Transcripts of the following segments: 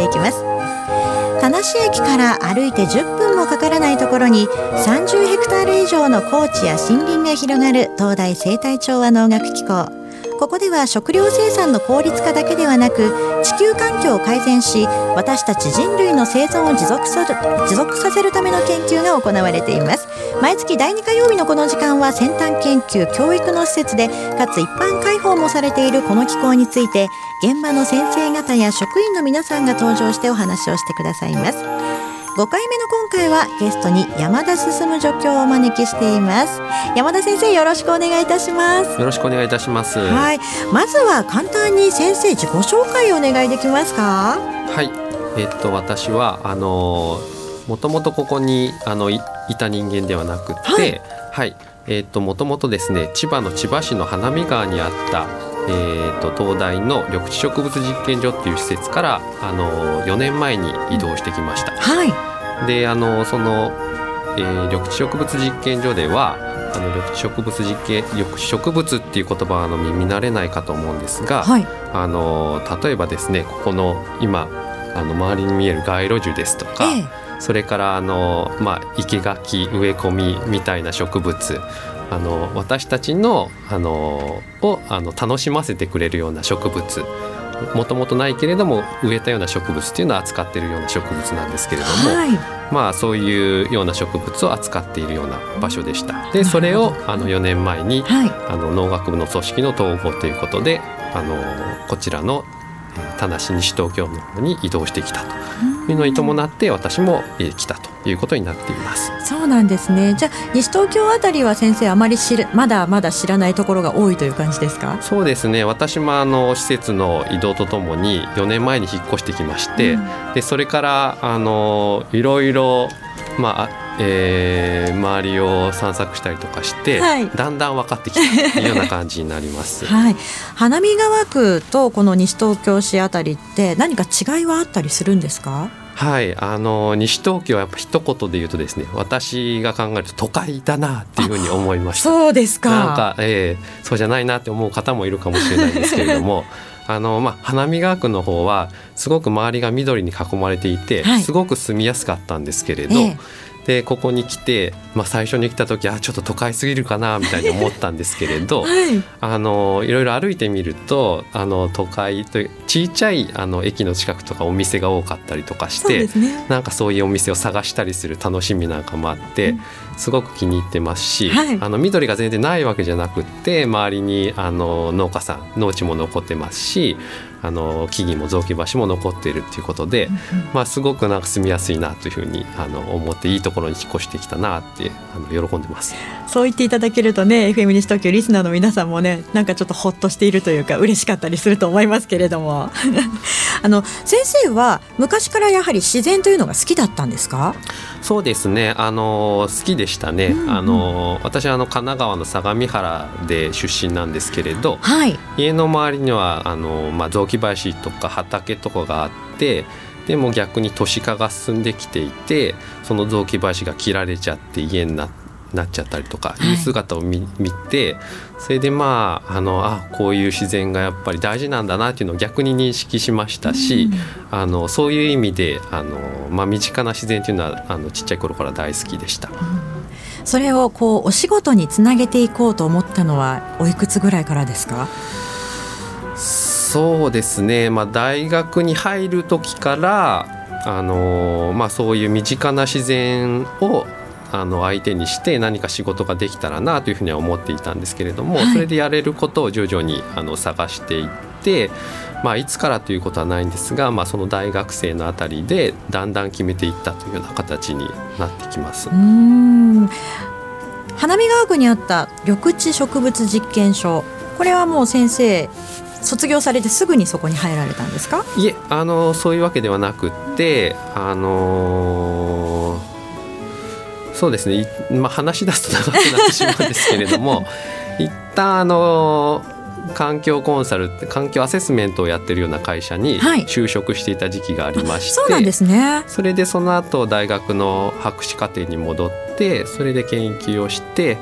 ていきます。田無駅から歩いて10分もかからないところに30ヘクタール以上の高地や森林が広がる東大生態調和農学機構。ここでは食料生産の効率化だけではなく地球環境を改善し私たち人類の生存を持続する持続させるための研究が行われています。毎月第2火曜日のこの時間は先端研究教育の施設でかつ一般開放もされているこの機構について現場の先生方や職員の皆さんが登場してお話をしてくださいます。5回目の今回はゲストに山田進助教をお招きしています。山田先生よろしくお願いいたします。よろしくお願いいたします。はい。まずは簡単に先生自己紹介をお願いできますか？はい。えっと私はあのもともとここにあのいいた人間ではなくてはい。はい、えっともともとですね千葉の千葉市の花見川にあったえー、と東大の緑地植物実験所っていう施設からあの4年前に移動してきました。はい。であのその、えー緑地植物実験所ではあの緑地植物実験緑地植物っていう言葉はあの耳慣れないかと思うんですが、はい。あの例えばですねここの今あの周りに見える街路樹ですとか、ええそれからあの、まあ、生垣植え込みみたいな植物あの私たちのあのをあの楽しませてくれるような植物もともとないけれども植えたような植物っていうのを扱っているような植物なんですけれども、はい。まあそういうような植物を扱っているような場所でした。でそれをあの4年前にはい。あの農学部の組織の統合ということであのこちらのえー田無西東京の方に移動してきたというのに伴って私もえー来たということになっています。そうなんですね。じゃあ西東京あたりは先生あまり知るまだまだ知らないところが多いという感じですか？そうですね。私もあの施設の移動とともに4年前に引っ越してきまして、うん。でそれからあのいろいろ、まあえー周りを散策したりとかして、はい。だんだん分かってきた。と いうような感じになります。はい、花見川区とこの西東京市あたりって何か違いはあったりするんですか？はい、あの西東京はやっぱ一言で言うとですね私が考えると都会だなっていうふうに思いました。そうですか。なんか、えーそうじゃないなって思う方もいるかもしれないんですけれども あの、まあ、花見川区の方はすごく周りが緑に囲まれていて、はい。すごく住みやすかったんですけれど、ええでここに来て、まあ、最初に来た時あちょっと都会すぎるかなみたいに思ったんですけれど はい。あのいろいろ歩いてみるとあの都会という小さいあの駅の近くとかお店が多かったりとかしてね。なんかそういうお店を探したりする楽しみなんかもあって、うん。すごく気に入ってますし、はい。あの緑が全然ないわけじゃなくって周りにあの農家さん農地も残ってますしあの木々も雑木橋も残っているっていうことで、まあ、すごくなんか住みやすいなというふうにあの思っていいところに引っ越してきたなってあの喜んでます。そう言っていただけるとね FM 西東京リスナーの皆さんもねなんかちょっとほっとしているというか嬉しかったりすると思いますけれども。あの先生は昔からやはり自然というのが好きだったんですか？そうですね。あの好きでしたね、うんうん。あの私はあの神奈川の相模原で出身なんですけれどはい。家の周りにはあの、まあ、雑木林とか畑とかがあってでも逆に都市化が進んできていてその雑木林が切られちゃって家にななっちゃったりとかい。う姿を見,、見てそれでまああのあこういう自然がやっぱり大事なんだなっていうのを逆に認識しましたし、あのそういう意味であの、まあ、身近な自然っていうのはあのちっちゃい頃から大好きでした。それをこうお仕事につなげていこうと思ったのはおいくつぐらいからですか？そうですね、まあ、大学に入る時から、あのまあ、そういう身近な自然をあの相手にして何か仕事ができたらなというふうには思っていたんですけれども、はい。それでやれることを徐々にあの探していって、まあ、いつからということはないんですが、まあ、その大学生のあたりでだんだん決めていったというような形になってきます。うー。ん。花見川区にあった緑地植物実験所。これはもう先生卒業されてすぐにそこに入られたんですか？いえあのそういうわけではなくってあのーそうですね、いまあ、話し出すと長くなってしまうんですけれども 一旦あのー環境コンサルって環境アセスメントをやってるような会社にはい。就職していた時期がありまして、そうなんですね。それでその後大学の博士課程に戻ってそれで研究をして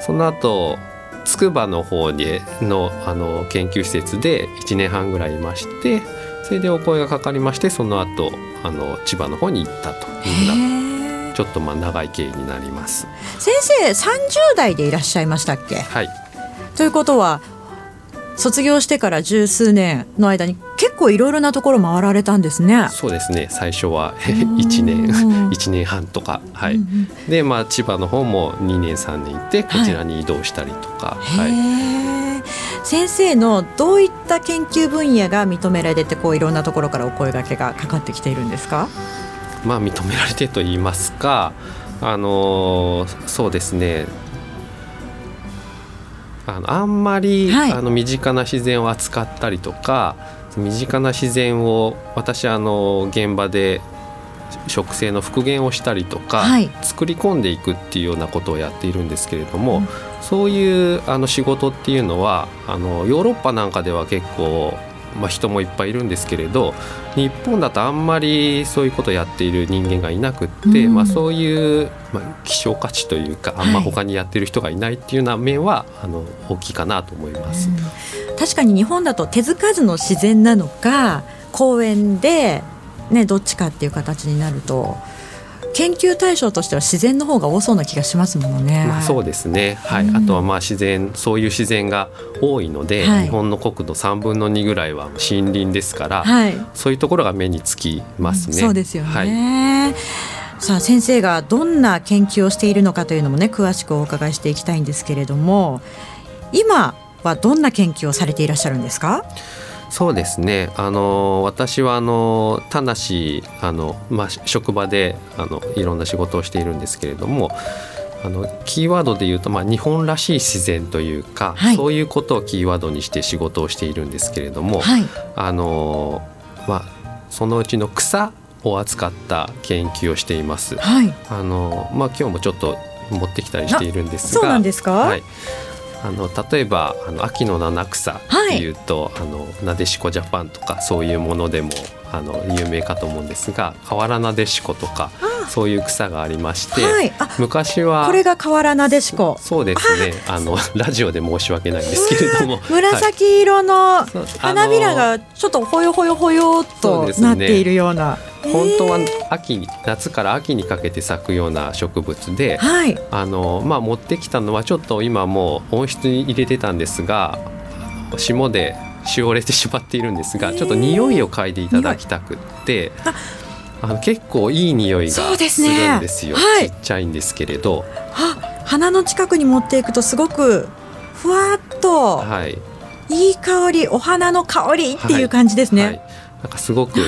その後筑波の方でのあの研究施設で1年半ぐらいいましてそれでお声がかかりましてその後あの千葉の方に行ったというようなちょっとまあ長い経緯になります。先生30代でいらっしゃいましたっけ？はい。ということは卒業してから十数年の間に結構いろいろなところ回られたんですね。そうですね。最初は1年。1年半とか。はい、うんうん、でまあ千葉の方も2年3年行ってこちらに移動したりとか、はい、はい、先生のどういった研究分野が認められてこういろんなところからお声がけがかかってきているんですか？まあ認められてと言いますかあのそうですねあのあんまり、はい、あの身近な自然を扱ったりとか身近な自然を私あの現場で植生の復元をしたりとか、はい、作り込んでいくっていうようなことをやっているんですけれども、うん、そういうあの仕事っていうのはあのヨーロッパなんかでは結構まあ、人もいっぱいいるんですけれど日本だとあんまりそういうことをやっている人間がいなくって、うん、まあ、そういう、まあ、希少価値というかあんま他にやってる人がいないっていうような面は、はい、あの大きいかなと思います、うん、確かに日本だと手付かずの自然なのか公園で、ね、どっちかっていう形になると。研究対象としては自然の方が多そうな気がしますものね。まあ、そうですね。はい。うん、あとはまあ自然そういう自然が多いので、はい、日本の国土3分の2ぐらいは森林ですから、はい、そういうところが目につきますね。うん、そうですよね。はいさあ先生がどんな研究をしているのかというのもね詳しくお伺いしていきたいんですけれども今はどんな研究をされていらっしゃるんですか？そうですね。あの私はあの田無あの、まあ、職場であのいろんな仕事をしているんですけれどもあのキーワードで言うと、まあ、日本らしい自然というか、はい、そういうことをキーワードにして仕事をしているんですけれども、はい、あのまあ、そのうちの草を扱った研究をしています。はい、あのまあ、今日もちょっと持ってきたりしているんですが。そうなんですか、はいあの例えばあの秋の七草っていうと、はい、あのなでしこジャパンとかそういうものでもあの有名かと思うんですが河原なでしことかそういう草がありまして、はい、昔はこれが河原なでしこ。そうですね。あ。のラジオで申し訳ないんですけれども。紫色の花びらがちょっとほよほよほよとなっているような。本当は秋に夏から秋にかけて咲くような植物で、はい、あのまあ、持ってきたのはちょっと今もう温室に入れてたんですが霜でしおれてしまっているんですがちょっと匂いを嗅いでいただきたくってあの結構いい匂いがするんですよ、ねはい、ちっちゃいんですけれど。鼻の近くに持っていくとすごくふわっと、はい、いい香りお花の香りっていう感じですね、はい、なんかすごく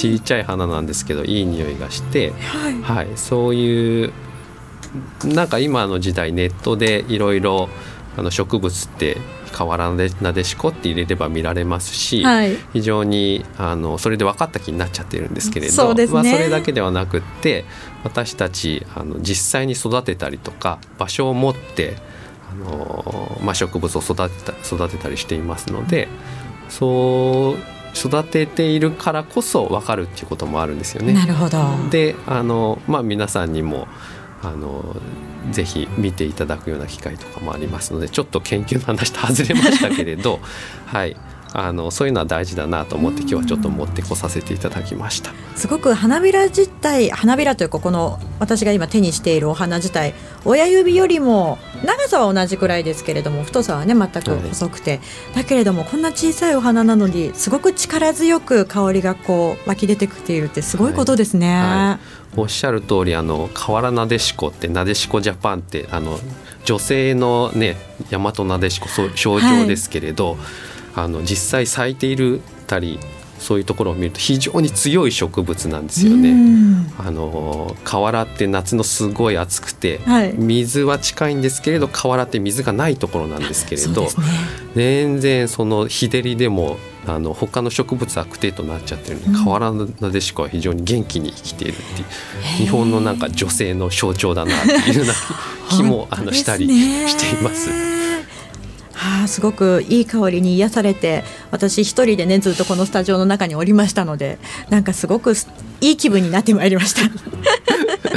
ちっちゃい花なんですけどいい匂いがして、はい、はい、そういうなんか今の時代ネットでいろいろ植物って変わらなでしこって入れれば見られますし、はい、非常にあのそれで分かった気になっちゃってるんですけれど、ね、まあ、それだけではなくって私たちあの実際に育てたりとか場所を持ってあの、まあ、植物を育てた育てたりしていますのでそう育てているからこそ分かるっていうこともあるんですよね。なるほど。であの、まあ、皆さんにもあのぜひ見ていただくような機会とかもありますのでちょっと研究の話と外れましたけれど、はい、あのそういうのは大事だなと思って今日はちょっと持ってこさせていただきました。すごく花びら自体花びらというかこの私が今手にしているお花自体親指よりも長さは同じくらいですけれども太さはね全く細くて、はい、だけれどもこんな小さいお花なのにすごく力強く香りがこう湧き出てきているってすごいことですね。はい。はい、おっしゃる通りあの河原なでしこってなでしこジャパンってあの女性のね大和なでしこ象徴ですけれど、あの実際咲い。てい。るたりそういうところを見ると非常に強い植物なんですよね。あの河原って夏のすごい暑くて、はい、水は近いんですけれど河原って水がないところなんですけれど、ね、全然その日照りでもあの他の植物は悪定となっちゃってるので、うん、河原なでしこは非常に元気に生きているっていう日本のなんか女性の象徴だなっていうような気も あのしたりしています。はあ、すごくいい香りに癒されて私一人でねずっとこのスタジオの中におりましたのでなんかすごくいい気分になってまいりました。さ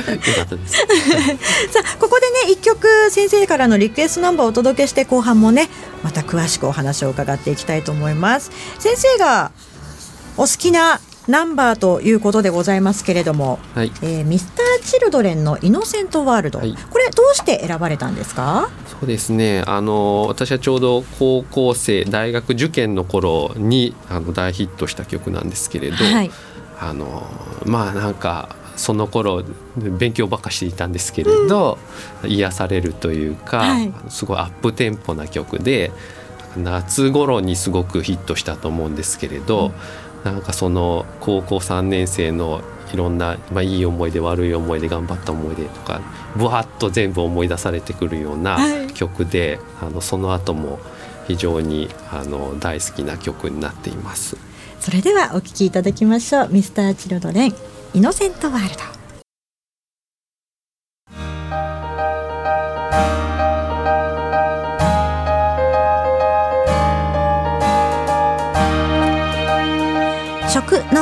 あここでね一曲先生からのリクエストナンバーをお届けして後半もねまた詳しくお話を伺っていきたいと思います先生がお好きなナンバーということでございますけれども、はい。えーミスターチルドレンのイノセントワールド、はい。これどうして選ばれたんですか？そうですね。あの私はちょうど高校生大学受験の頃にあの大ヒットした曲なんですけれど、はい。あのまあなんかその頃勉強ばっかしていたんですけれど、癒されるというか、はい。すごいアップテンポな曲で夏頃にすごくヒットしたと思うんですけれど、なんかその高校3年生のいろんな、まあ、いい思い出悪い思い出頑張った思い出とかぶわっと全部思い出されてくるようなはい。曲で、あのその後も非常にあの大好きな曲になっています。それではお聞きいただきましょう。ミスターチルドレンイノセントワールド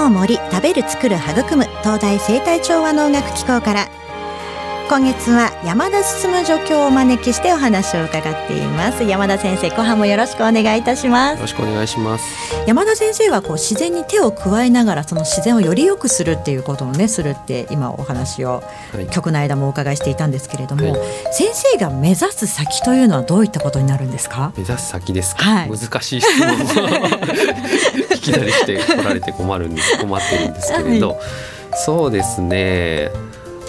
食農森食べる作る育む東大生態調和能楽機構から。今月は山田進助教をお招きしてお話を伺っています。山田先生後半もよろしくお願いいたします。よろしくお願いします。山田先生はこう自然に手を加えながらその自然をより良くするっていうことをねするって今お話をはい。曲の間もお伺いしていたんですけれども、はい。先生が目指す先というのはどういったことになるんですか？目指す先ですか、はい。難しい質問 きなりして来られて困るんです困ってるんですけれど、そうですね。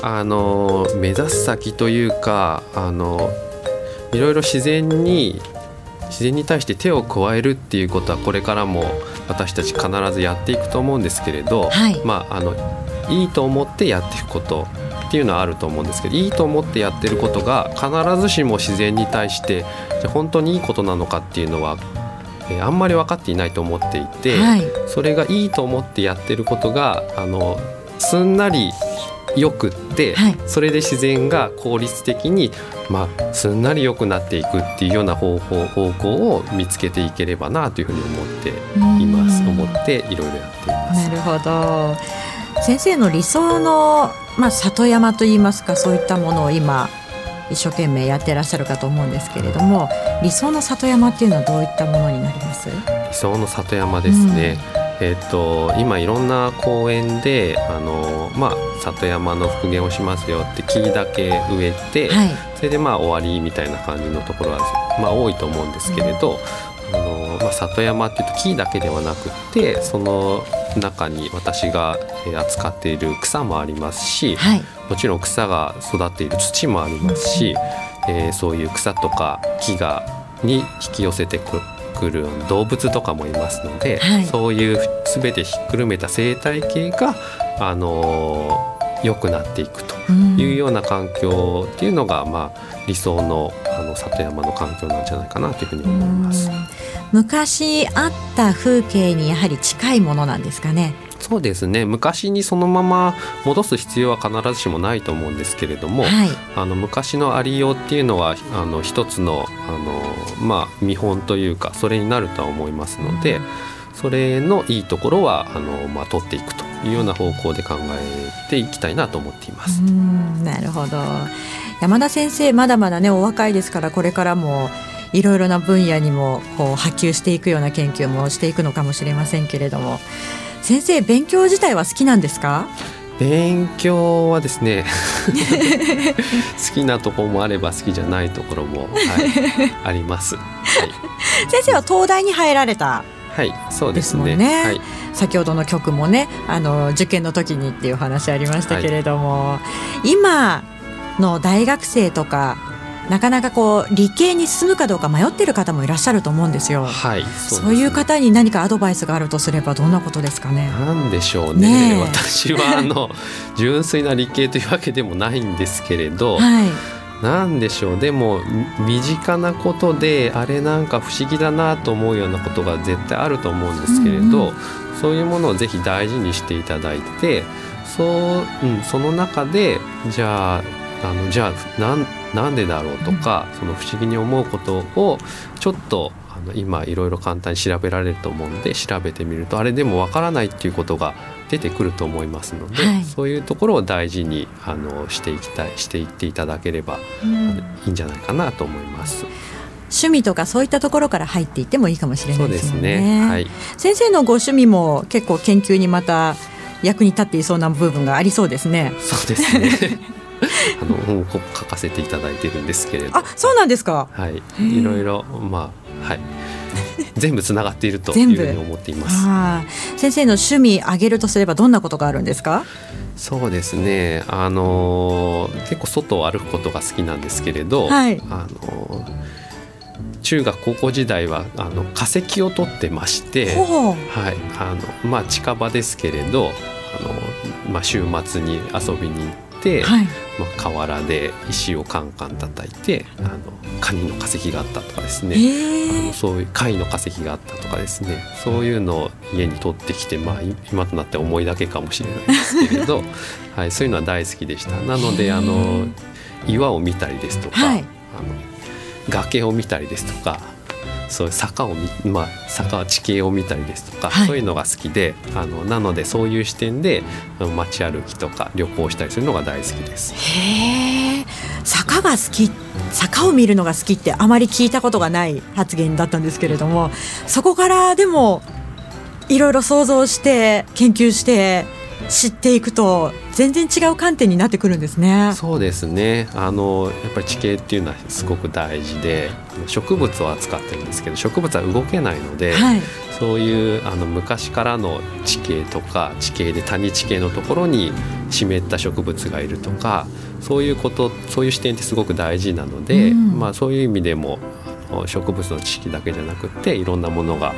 あの目指す先というかあのいろいろ自然に自然に対して手を加えるっていうことはこれからも私たち必ずやっていくと思うんですけれど、はい。まああのいいと思ってやっていくことっていうのはあると思うんですけどいいと思ってやってることが必ずしも自然に対して本当にいいことなのかっていうのは、えーあんまり分かっていないと思っていて、はい。それがいいと思ってやってることがあのすんなりよくって、はい。それで自然が効率的に、まあ、すんなり良くなっていくっていうような方法方向を見つけていければなというふうに思っています。うん。思っていろいろやっています。なるほど。先生の理想の、まあ、里山といいますかそういったものを今一生懸命やってらっしゃるかと思うんですけれども理想の里山っていうのはどういったものになります？理想の里山ですね、えっと今いろんな公園であの、まあ、里山の復元をしますよって木だけ植えて、はい。それでまあ終わりみたいな感じのところは、まあ、多いと思うんですけれど、あのまあ、里山っていうと木だけではなくってその中に私がえー扱っている草もありますしはい。もちろん草が育っている土もありますし、えーそういう草とか木がに引き寄せてくくる動物とかもいますので、はい。そういう全てひっくるめた生態系が、あのー良くなっていくとうん。いうような環境っていうのが、まあ、理想のあの里山の環境なんじゃないかなというふうに思います。うん昔あった風景にやはり近いものなんですかね。そうですね昔にそのまま戻す必要は必ずしもないと思うんですけれども、はい。あの昔のありようっていうのはあの一つのあの、まあ、見本というかそれになるとは思いますのでそれのいいところはあの、まあ、取っていくというような方向で考えていきたいなと思っています。うんなるほど。山田先生まだまだねお若いですからこれからもいろいろな分野にもこう波及していくような研究もしていくのかもしれませんけれども。先生勉強自体は好きなんですか？勉強はですね 好きなところもあれば好きじゃないところも、はい、あります。はい、先生は東大に入られたはい、そうですね。ね。はい、先ほどの曲もねあの受験の時にっていう話ありましたけれども、今の大学生とかなかなかこう理系に進むかどうか迷ってる方もいらっしゃると思うんですよ。はい、そう,、ねいう方に何かアドバイスがあるとすればどんなことですかね。なんでしょうねねえ私はあの 純粋な理系というわけでもないんですけれど、はい。なんでしょうでもみ身近なことであれなんか不思議だなと思うようなことが絶対あると思うんですけれど、うんうんそういうものをぜひ大事にしていただいてそう、うん、その中でじゃああのじゃあなんなんでだろうとか、その不思議に思うことをちょっとああの今いろいろ簡単に調べられると思うので調べてみるとあれでもわからないっていうことが出てくると思いますので、はいそういうところを大事にあのしていきたいしていっていただければ、うんいいんじゃないかなと思います。趣味とかそういったところから入っていってもいいかもしれなそいうでですすね。ね。はい。先生のご趣味も結構研究にまた役に立っていそうな部分がありそうですね。そうですね。あの本を書かせていただいてるんですけれど、あ、そうなんですか。はい。いろいろまあはい。全部つながっているというふうに思っています。はい。先生の趣味挙げるとすればどんなことがあるんですか？そうですね。あのー結構外を歩くことが好きなんですけれど、はいあのー中学高校時代はあの化石を取ってまして。はい、あのまあ近場ですけれど、あのまあ週末に遊びに行って、はい。まあ河原で石をカンカン叩いて、あのカニの化石があったとかですね。へえあの。そういう貝の化石があったとかですねそういうのを家に取ってきて、まあ、い今となって思いだけかもしれないですけれど、はい、そういうのは大好きでしたなのであの岩を見たりですとか、はいあの崖を見たりですとかそういう坂を見、まあ、坂地形を見たりですとか、はいそういうのが好きであのなのでそういう視点で街歩きとか旅行したりするのが大好きです。へえ。坂が好き。坂を見るのが好きってあまり聞いたことがない発言だったんですけれども、そこからでもいろいろ想像して研究して知っていくと全然違う観点になってくるんですね。そうですねあのやっぱり地形っていうのはすごく大事で植物を扱ってるんですけど植物は動けないので、はい。そういうあの昔からの地形とか地形で谷地形のところに湿った植物がいるとかそういうことそういう視点ってすごく大事なので、うんまあ、そういう意味でも植物の知識だけじゃなくっていろんなものが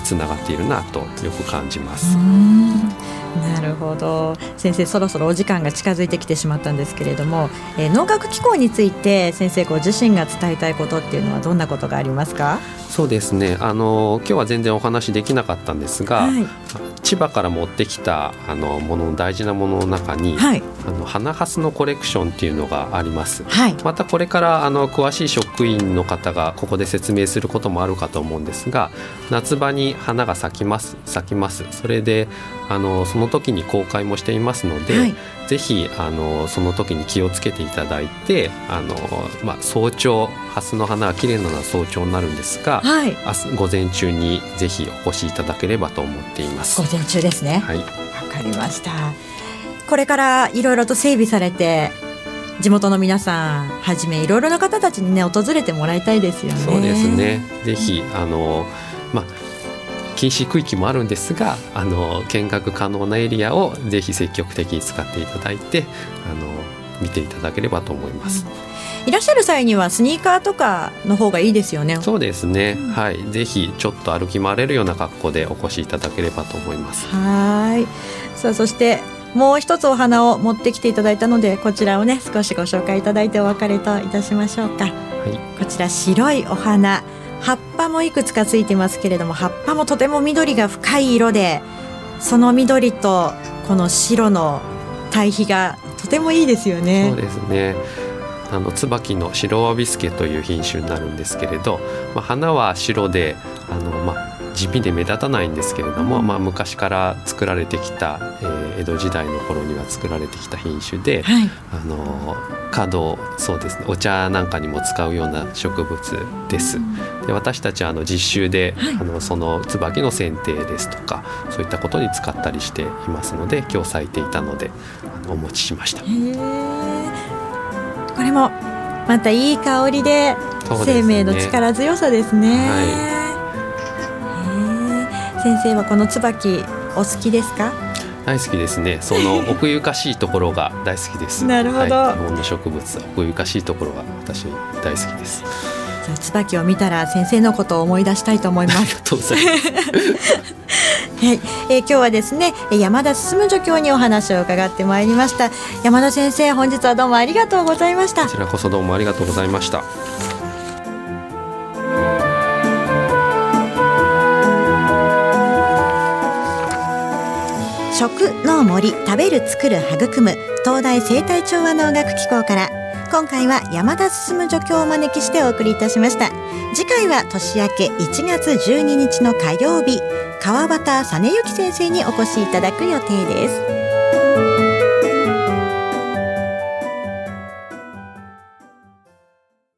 つながっているなとよく感じます。なるほど。先生そろそろお時間が近づいてきてしまったんですけれども、えー農学機構について先生ご自身が伝えたいことっていうのはどんなことがありますか？そうですね。あの今日は全然お話できなかったんですが、はい、千葉から持ってきたあのもの大事なものの中に、はい。あの花ハスのコレクションっていうのがあります。はい。またこれからあの詳しい職員の方がここで説明することもあるかと思うんですが夏場に花が咲きます咲きます。それであのその時に公開もしていますので、はい。ぜひあのその時に気をつけていただいてあの、まあ、早朝ハスの花は綺麗なのは早朝になるんですが、はい。明日午前中にぜひお越しいただければと思っています。午前中ですね。はい、わかりました。これからいろいろと整備されて地元の皆さんはじめいろいろな方たちにね訪れてもらいたいですよね。そうですね。ぜひあのまあ禁止区域もあるんですが、あの見学可能なエリアをぜひ積極的に使っていただいて、あの見ていただければと思います。いらっしゃる際にはスニーカーとかの方がいいですよねそうですね。うんはい。ぜひちょっと歩き回れるような格好でお越しいただければと思います。はーい。さあそしてもう一つお花を持ってきていただいたのでこちらをね少しご紹介いただいてお別れといたしましょうか。はい。こちら白いお花葉っぱもいくつかついてますけれども葉っぱもとても緑が深い色でその緑とこの白の対比がとてもいいですよね。そうですね。あの椿の白ワビスケという品種になるんですけれど、まあ、花は白であの、まあ、地味で目立たないんですけれども、うんまあ、昔から作られてきた、えー江戸時代の頃には作られてきた品種で、はい。あの角そうですねお茶なんかにも使うような植物です。で私たちはあの実習で、はいあのその椿の剪定ですとかそういったことに使ったりしていますので今日咲いていたのであのお持ちしました。もまたいい香りで生命の力強さですね。先生はこの椿お好きですか？大好きですね。その奥ゆかしいところが大好きです。なるほどはい、日本の植物奥ゆかしいところが私大好きです。じゃあ椿を見たら先生のことを思い出したいと思います。ありがとうございます。はい、えー今日はですねえー山田進助教にお話を伺ってまいりました。山田先生本日はどうもありがとうございましたこ。ちらこそどうもありがとうございました。食農森食べる作る育む東大生態調和能楽機構から今回は山田進助教をお招きしてお送りいたしました。次回は年明け1月12日の火曜日川端実之先生にお越しいただく予定です。